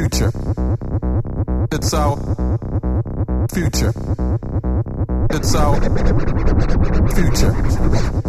future. It's our future. It's our future.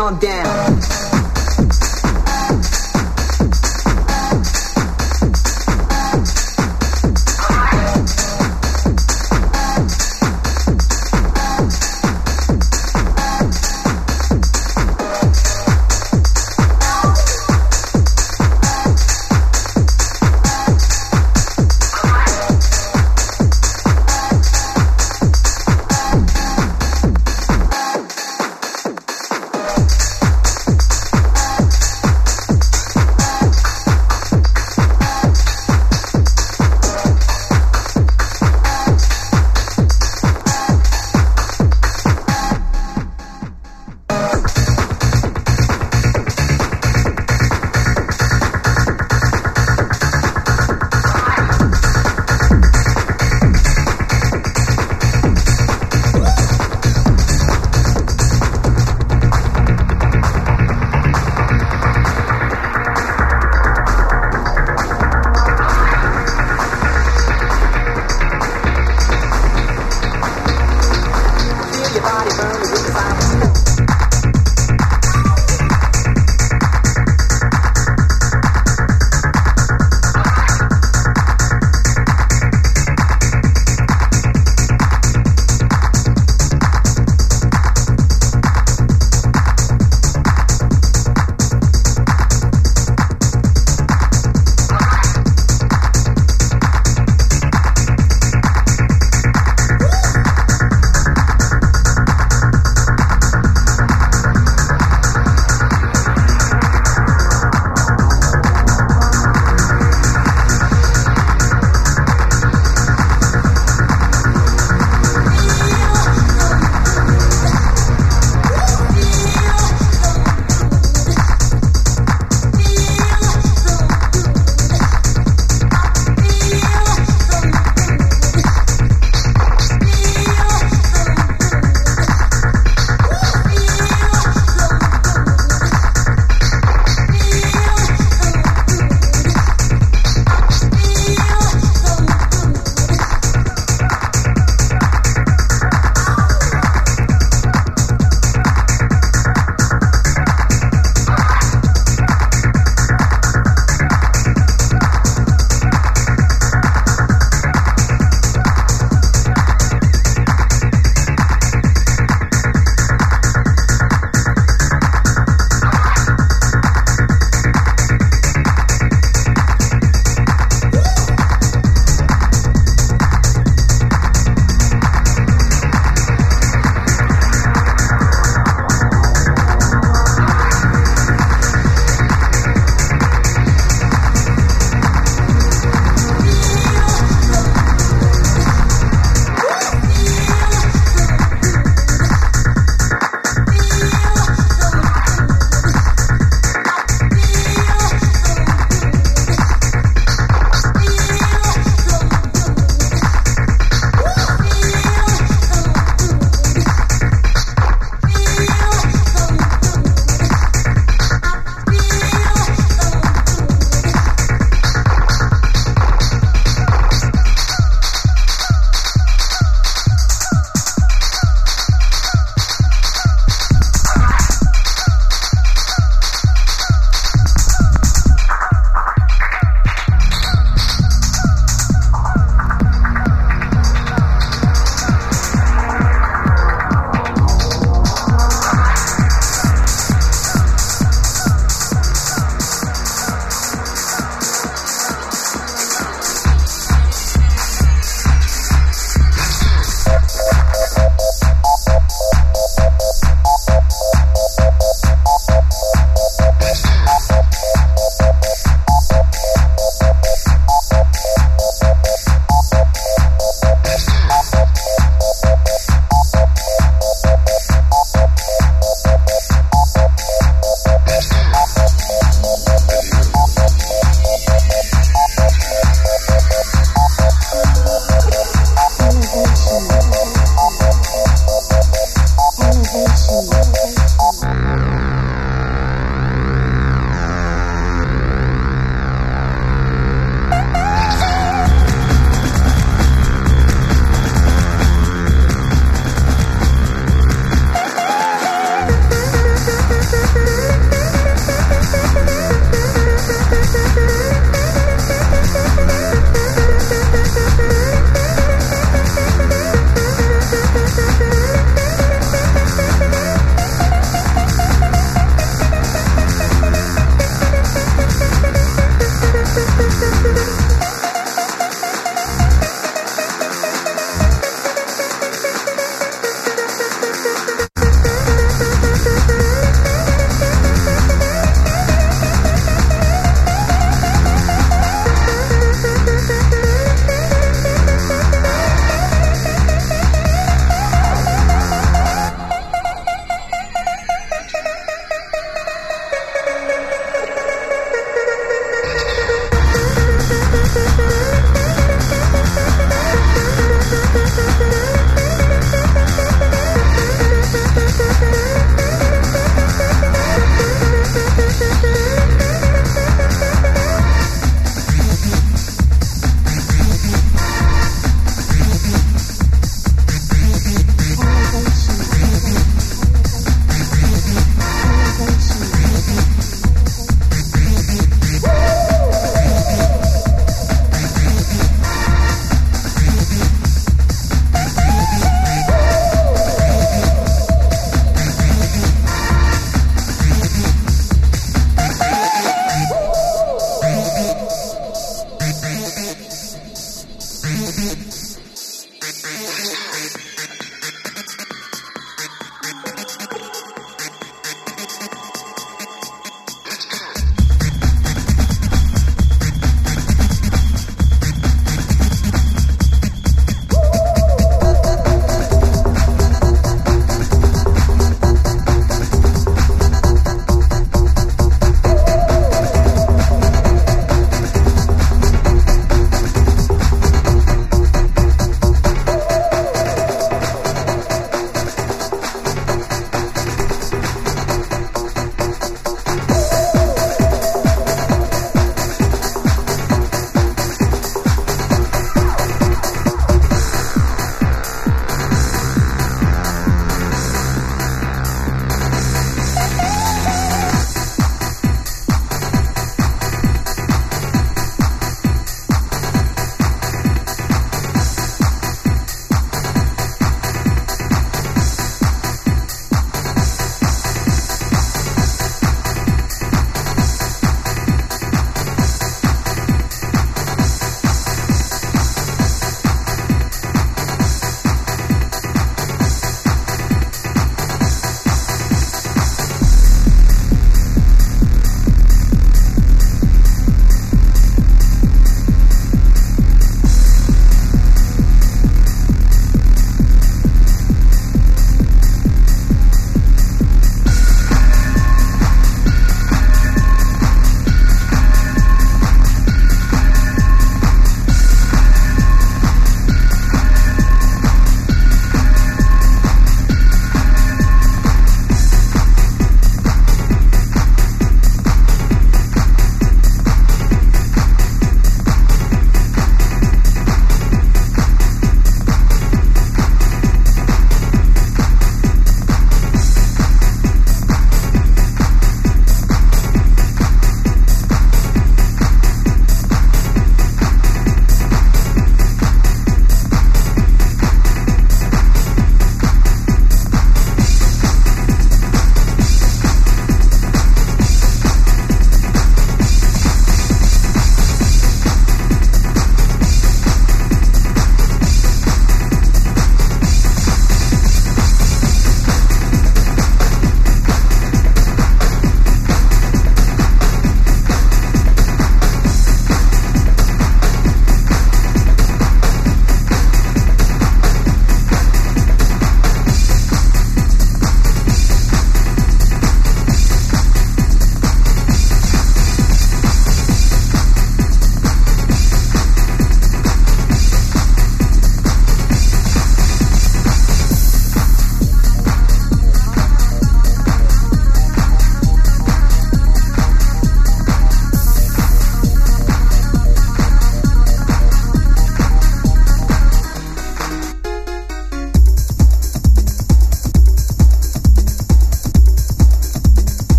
On down.